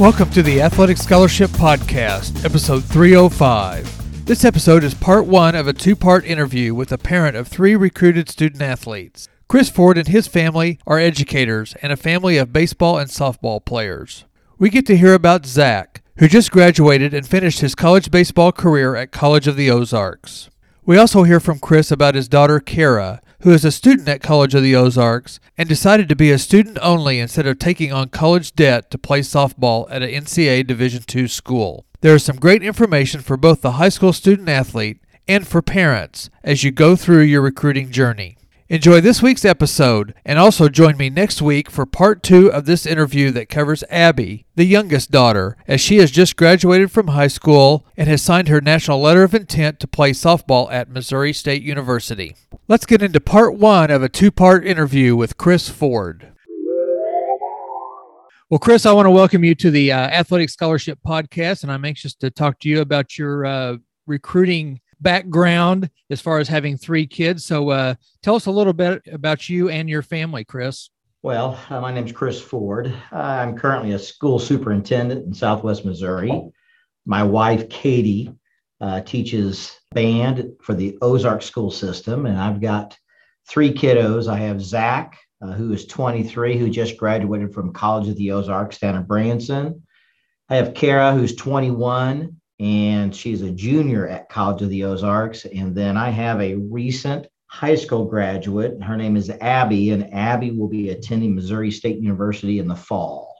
Welcome to the Athletic Scholarship Podcast, episode 305. This episode is part one of a two part interview with a parent of three recruited student athletes. Chris Ford and his family are educators and a family of baseball and softball players. We get to hear about Zach, who just graduated and finished his college baseball career at College of the Ozarks. We also hear from Chris about his daughter, Kara, who is a student at College of the Ozarks and decided to be a student only instead of taking on college debt to play softball at an NCAA Division II school. There is some great information for both the high school student athlete and for parents as you go through your recruiting journey. Enjoy this week's episode and also join me next week for part two of this interview that covers Abby, the youngest daughter, as she has just graduated from high school and has signed her national letter of intent to play softball at Missouri State University. Let's get into part one of a two part interview with Chris Ford. Well, Chris, I want to welcome you to the uh, Athletic Scholarship Podcast, and I'm anxious to talk to you about your uh, recruiting background as far as having three kids. So uh, tell us a little bit about you and your family, Chris. Well, uh, my name is Chris Ford. I'm currently a school superintendent in Southwest Missouri. My wife, Katie, uh, teaches band for the Ozark school system, and I've got three kiddos. I have Zach, uh, who is 23, who just graduated from College of the Ozarks down in Branson. I have Kara, who's 21, and she's a junior at College of the Ozarks. And then I have a recent high school graduate. Her name is Abby, and Abby will be attending Missouri State University in the fall.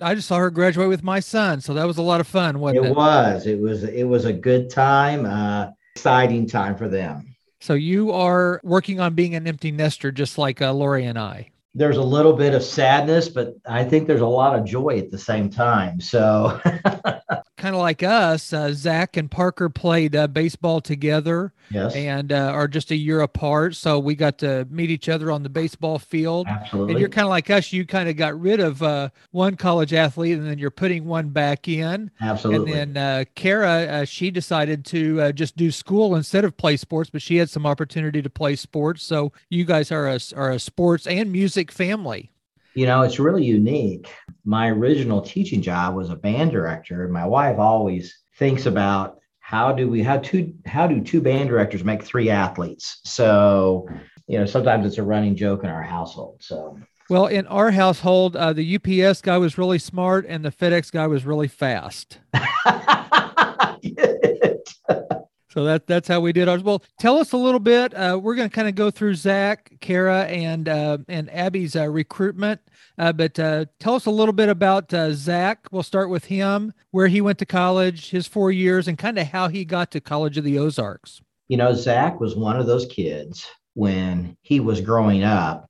I just saw her graduate with my son, so that was a lot of fun, wasn't it? It was. It was. It was a good time, uh, exciting time for them. So you are working on being an empty nester, just like uh, Lori and I there's a little bit of sadness, but I think there's a lot of joy at the same time. So, kind of like us, uh, Zach and Parker played uh, baseball together, yes, and uh, are just a year apart. So we got to meet each other on the baseball field. Absolutely. And you're kind of like us. You kind of got rid of uh, one college athlete, and then you're putting one back in. Absolutely. And then uh, Kara, uh, she decided to just do school instead of play sports, but she had some opportunity to play sports. So you guys are a are a sports and music music family? You know, it's really unique. My original teaching job was a band director, and my wife always thinks about how do we how two how do two band directors make three athletes? So, you know, sometimes it's a running joke in our household. So well, in our household, uh, the UPS guy was really smart and the FedEx guy was really fast. So that that's how we did ours. Well, tell us a little bit. Uh, we're going to kind of go through Zach, Kara, and uh, and Abby's uh, recruitment. Uh, but uh, tell us a little bit about uh, Zach. We'll start with him, where he went to college, his four years, and kind of how he got to College of the Ozarks. You know, Zach was one of those kids when he was growing up.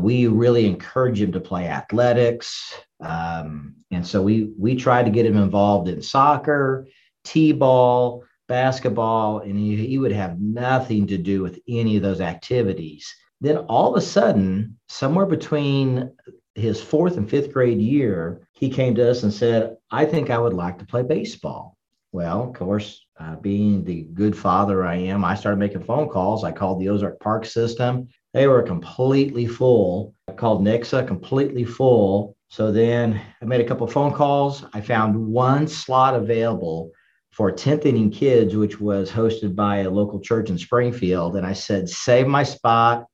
we really encouraged him to play athletics, um, and so we we tried to get him involved in soccer, t-ball basketball, and he, he would have nothing to do with any of those activities. Then all of a sudden, somewhere between his fourth and fifth grade year, he came to us and said, I think I would like to play baseball. Well, of course, uh, being the good father I am, I started making phone calls. I called the Ozark Park system. They were completely full. I called Nixa, completely full. So then I made a couple phone calls. I found one slot available for 10th inning kids, which was hosted by a local church in Springfield. And I said, save my spot.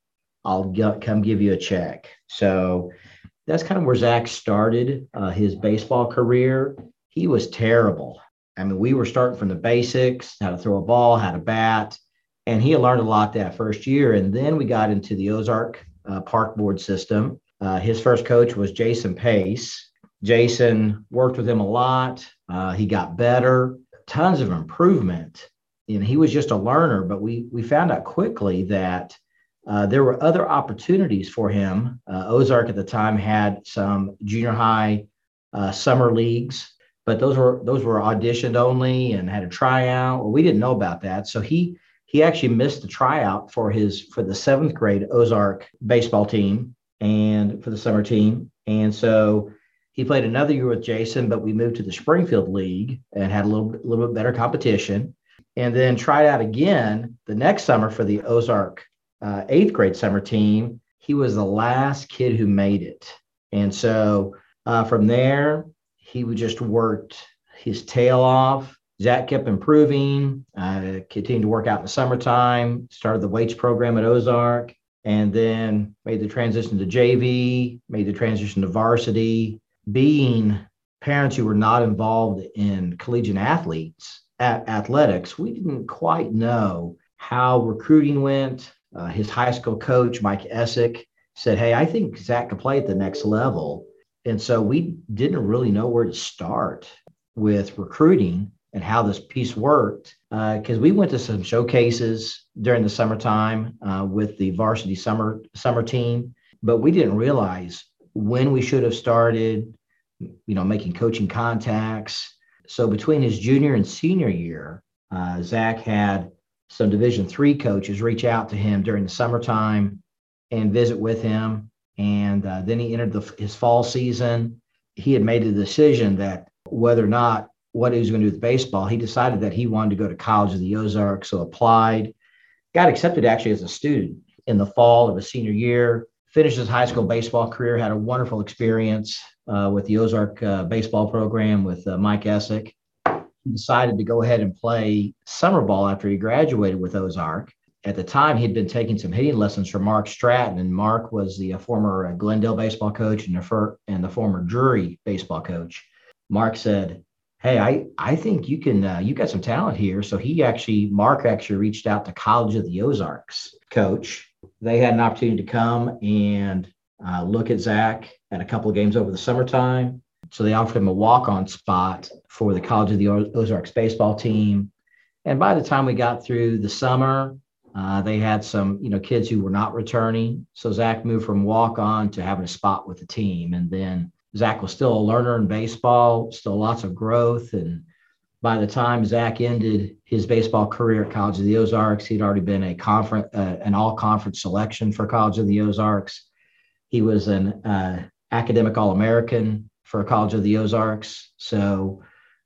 I'll get, come give you a check. So that's kind of where Zach started uh, his baseball career. He was terrible. I mean, we were starting from the basics, how to throw a ball, how to bat. And he learned a lot that first year. And then we got into the Ozark uh, Park Board system. Uh, his first coach was Jason Pace. Jason worked with him a lot. Uh, he got better tons of improvement. And he was just a learner, but we we found out quickly that uh, there were other opportunities for him. Uh, Ozark at the time had some junior high uh, summer leagues, but those were those were auditioned only and had a tryout. Well, we didn't know about that, so he he actually missed the tryout for his for the seventh grade Ozark baseball team and for the summer team, and so he played another year with Jason. But we moved to the Springfield League and had a little little bit better competition, and then tried out again the next summer for the Ozark uh, eighth grade summer team. He was the last kid who made it, and so uh, from there he just worked his tail off. Zach kept improving, uh, continued to work out in the summertime, started the weights program at Ozark, and then made the transition to JV, made the transition to varsity. Being parents who were not involved in collegiate athletes at athletics, we didn't quite know how recruiting went. Uh, his high school coach, Mike Essick, said, Hey, I think Zach can play at the next level. And so we didn't really know where to start with recruiting and how this piece worked because uh, we went to some showcases during the summertime uh, with the varsity summer summer team, but we didn't realize when we should have started, you know, making coaching contacts. So between his junior and senior year, uh, Zach had some Division three coaches reach out to him during the summertime and visit with him and uh, then he entered the, his fall season. He had made a decision that whether or not what he was going to do with baseball, he decided that he wanted to go to College of the Ozarks. So applied, got accepted actually as a student in the fall of his senior year. Finished his high school baseball career, had a wonderful experience uh, with the Ozark uh, baseball program with uh, Mike Essick. He decided to go ahead and play summer ball after he graduated with Ozark at the time he'd been taking some hitting lessons from Mark Stratton, and Mark was the uh, former Glendale baseball coach and the, and the former Drury baseball coach. Mark said, "Hey, I I think you can uh, you got some talent here." So he actually Mark actually reached out to College of the Ozarks coach. They had an opportunity to come and uh, look at Zach at a couple of games over the summertime. So they offered him a walk-on spot for the College of the Ozarks baseball team. And by the time we got through the summer, uh, they had some, you know, kids who were not returning. So Zach moved from walk on to having a spot with the team. And then Zach was still a learner in baseball, still lots of growth. And by the time Zach ended his baseball career at College of the Ozarks, he'd already been a conference, uh, an all conference selection for College of the Ozarks. He was an uh, academic All American for College of the Ozarks. So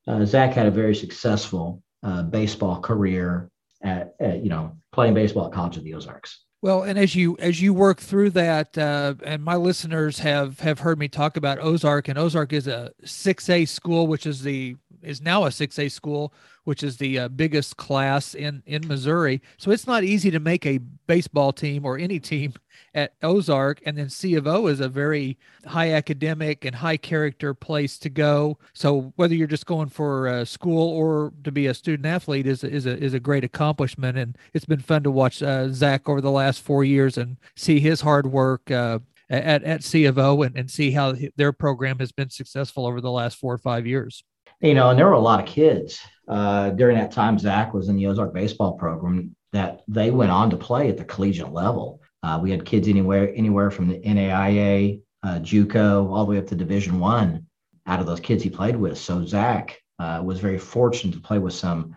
uh, Zach had a very successful uh, baseball career at, at, you know playing baseball at College of the Ozarks. Well, and as you as you work through that, uh, and my listeners have have heard me talk about Ozark, and Ozark is a six A school, which is the is now a six A school, which is the uh, biggest class in in Missouri. So it's not easy to make a baseball team or any team at Ozark, and then C of O is a very high academic and high character place to go. So whether you're just going for a school or to be a student athlete is is a is a great accomplishment, and it's been fun to watch uh, Zach over the last four years and see his hard work. Uh, at, at C of O and, and see how their program has been successful over the last four or five years. You know, and there were a lot of kids uh, during that time. Zach was in the Ozark baseball program that they went on to play at the collegiate level. Uh, we had kids anywhere anywhere from the NAIA, uh, JUCO, all the way up to Division One. Out of those kids he played with, so Zach uh, was very fortunate to play with some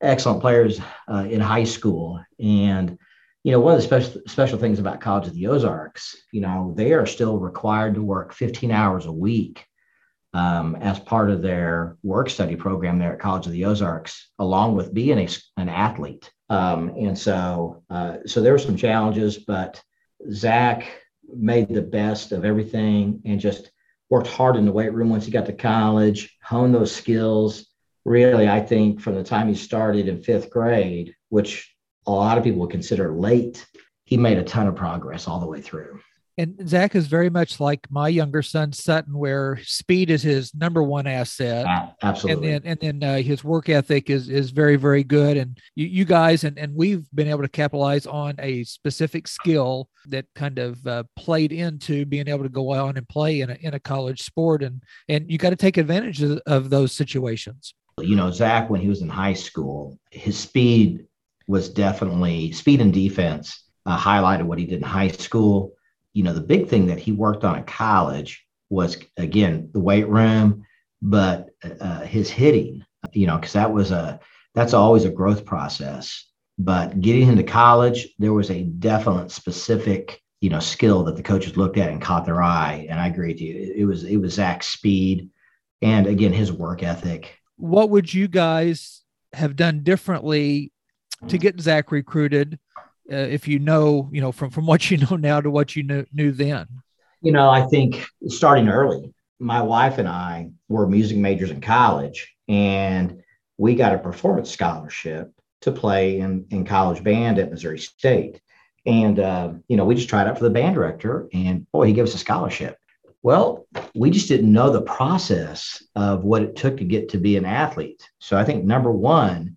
excellent players uh, in high school. And you know, one of the special special things about College of the Ozarks, you know, they are still required to work 15 hours a week um, as part of their work study program there at College of the Ozarks, along with being a, an athlete. Um, and so, uh, so there were some challenges, but Zach made the best of everything and just worked hard in the weight room once he got to college, honed those skills. Really, I think from the time he started in fifth grade, which a lot of people would consider late, he made a ton of progress all the way through and Zach is very much like my younger son Sutton, where speed is his number one asset. absolutely. And then and then uh, his work ethic is is very very good. And you, you guys and and we've been able to capitalize on a specific skill that kind of uh, played into being able to go on and play in a in a college sport. And and you got to take advantage of, of those situations. You know, Zach, when he was in high school, his speed was definitely speed and defense uh, highlighted what he did in high school you know, the big thing that he worked on at college was again the weight room, but uh, his hitting, you know, because that was a that's always a growth process. But getting into college, there was a definite specific, you know, skill that the coaches looked at and caught their eye. And I agree with you. It was it was Zach's speed, and again his work ethic. What would you guys have done differently to get Zach recruited? Uh, if you know, you know, from from what you know now to what you knew, knew then. You know, I think starting early. My wife and I were music majors in college, and we got a performance scholarship to play in, in college band at Missouri State. And, uh, you know, we just tried out for the band director, and boy, he gave us a scholarship. Well, we just didn't know the process of what it took to get to be an athlete. So I think number one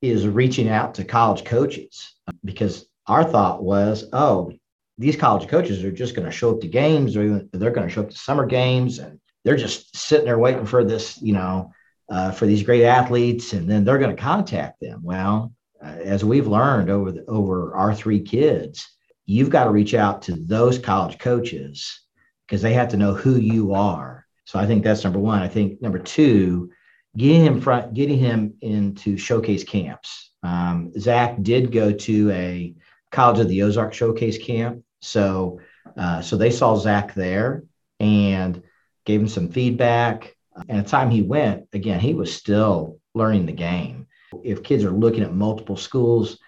is reaching out to college coaches because our thought was, oh, these college coaches are just going to show up to games or they're going to show up to summer games and they're just sitting there waiting for this, you know, uh, for these great athletes, and then they're going to contact them. Well, uh, as we've learned over the, over our three kids, you've got to reach out to those college coaches because they have to know who you are. So I think that's number one. I think number two, getting him front, getting him into showcase camps. Um, Zach did go to a College of the Ozark showcase camp, so uh, so they saw Zach there and gave him some feedback. And the time he went, again, he was still learning the game. If kids are looking at multiple schools,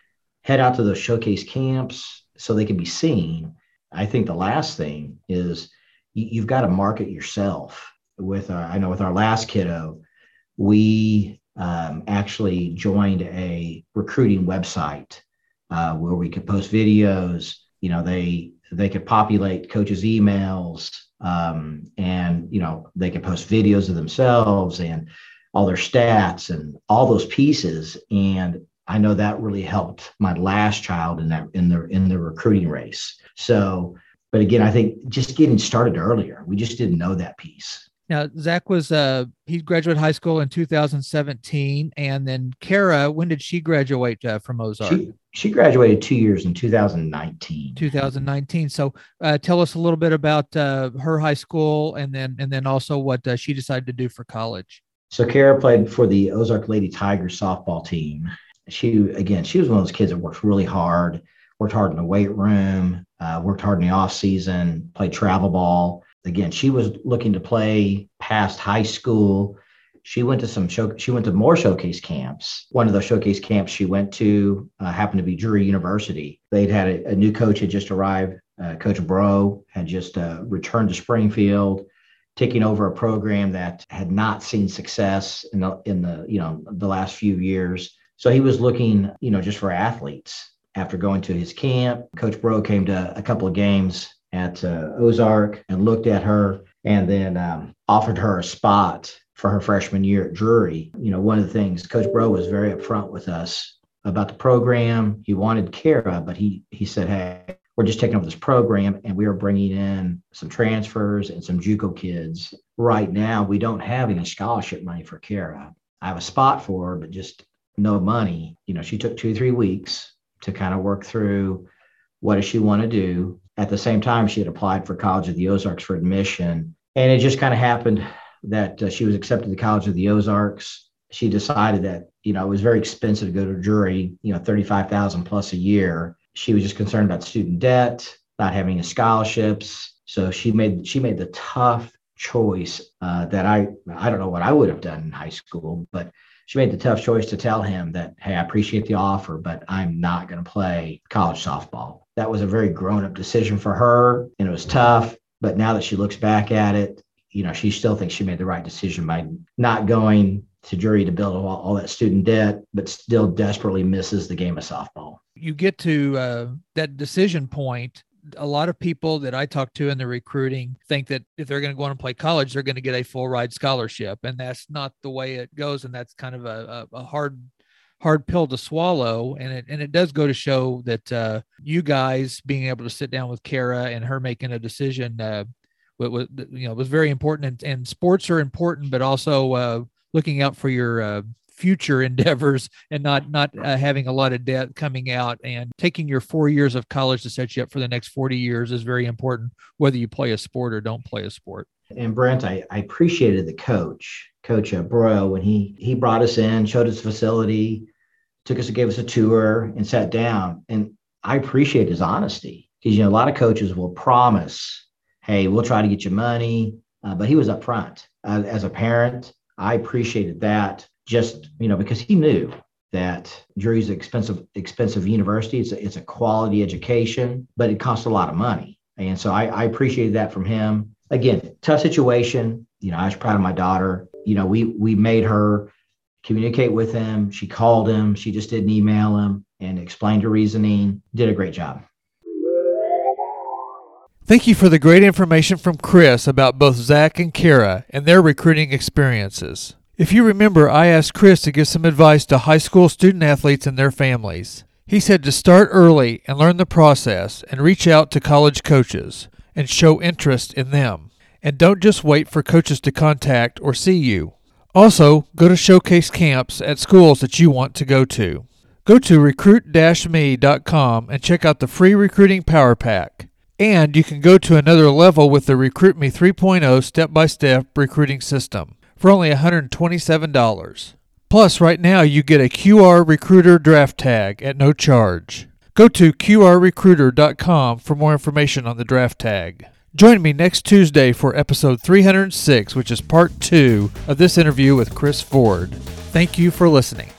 head out to those showcase camps so they can be seen. I think the last thing is you, have got to market yourself. With our, I know with our last kiddo, we um, actually joined a recruiting website uh, where we could post videos. You know, they they could populate coaches' emails um, and you know they could post videos of themselves and all their stats and all those pieces and i know that really helped my last child in that in the in the recruiting race so but again i think just getting started earlier we just didn't know that piece now zach was uh he graduated high school in 2017 and then kara when did she graduate uh, from ozark? She, she graduated two years in 2019 2019 so uh, tell us a little bit about uh, her high school and then and then also what uh, she decided to do for college. So kara played for the ozark lady tigers softball team. She again she was one of those kids that worked really hard worked hard in the weight room uh, worked hard in the off season played travel ball again she was looking to play past high school. She went to some show she went to more showcase camps. One of those showcase camps she went to uh, happened to be drury university. They'd had a, a new coach had just arrived uh, coach bro had just uh, returned to springfield taking over a program that had not seen success in the in the you know the last few years. So he was looking you know just for athletes after going to his camp. Coach bro came to a couple of games at uh, ozark and looked at her and then um, offered her a spot for her freshman year at Drury. You know, one of the things Coach Bro was very upfront with us about the program. He wanted Kara, but he he said, "Hey, we're just taking over this program, and we are bringing in some transfers and some JUCO kids. Right now, we don't have any scholarship money for Kara. I have a spot for her, but just no money. You know, she took two three weeks to kind of work through what does she want to do. At the same time, she had applied for College of the Ozarks for admission, and it just kind of happened that uh, she was accepted to College of the Ozarks. She decided that you know it was very expensive to go to a Drury, you know, thirty five thousand plus a year. She was just concerned about student debt, not having any scholarships. So she made she made the tough choice uh, that I I don't know what I would have done in high school, but she made the tough choice to tell him that hey, I appreciate the offer, but I'm not going to play college softball. That was a very grown up decision for her, and it was tough. But now that she looks back at it, you know, she still thinks she made the right decision by not going to Drury to build all, all that student debt, but still desperately misses the game of softball. You get to uh, that decision point. A lot of people that I talk to in the recruiting think that if they're going to go on and play college, they're going to get a full ride scholarship, and that's not the way it goes. And that's kind of a, a, a hard hard pill to swallow and it and it does go to show that uh, you guys being able to sit down with Kara and her making a decision uh, was, you know was very important and, and sports are important but also uh, looking out for your uh, future endeavors and not not uh, having a lot of debt coming out and taking your four years of college to set you up for the next 40 years is very important whether you play a sport or don't play a sport. And brent i, I appreciated the coach coach uh, bro when he he brought us in showed his facility took us and gave us a tour and sat down. And i appreciate his honesty because you know a lot of coaches will promise hey we'll try to get you money uh, but he was upfront. Uh, as a parent i appreciated that just you know because he knew that Drury's expensive expensive university. It's a, it's a quality education, but it costs a lot of money. And so I, I appreciated that from him. Again, tough situation. You know, I was proud of my daughter. You know, we we made her communicate with him. She called him. She just didn't email him and explained her reasoning. Did a great job. Thank you for the great information from Chris about both Zach and Kara and their recruiting experiences. If you remember, I asked Chris to give some advice to high school student athletes and their families. He said to start early and learn the process and reach out to college coaches and show interest in them. And don't just wait for coaches to contact or see you. Also, go to showcase camps at schools that you want to go to. Go to recruit-me.com and check out the free recruiting power pack. And you can go to another level with the Recruit Me 3.0 step-by-step recruiting system for only $127. Plus, right now you get a QR Recruiter draft tag at no charge. Go to qrrecruiter.com for more information on the draft tag. Join me next Tuesday for episode 306, which is part two of this interview with Chris Ford. Thank you for listening.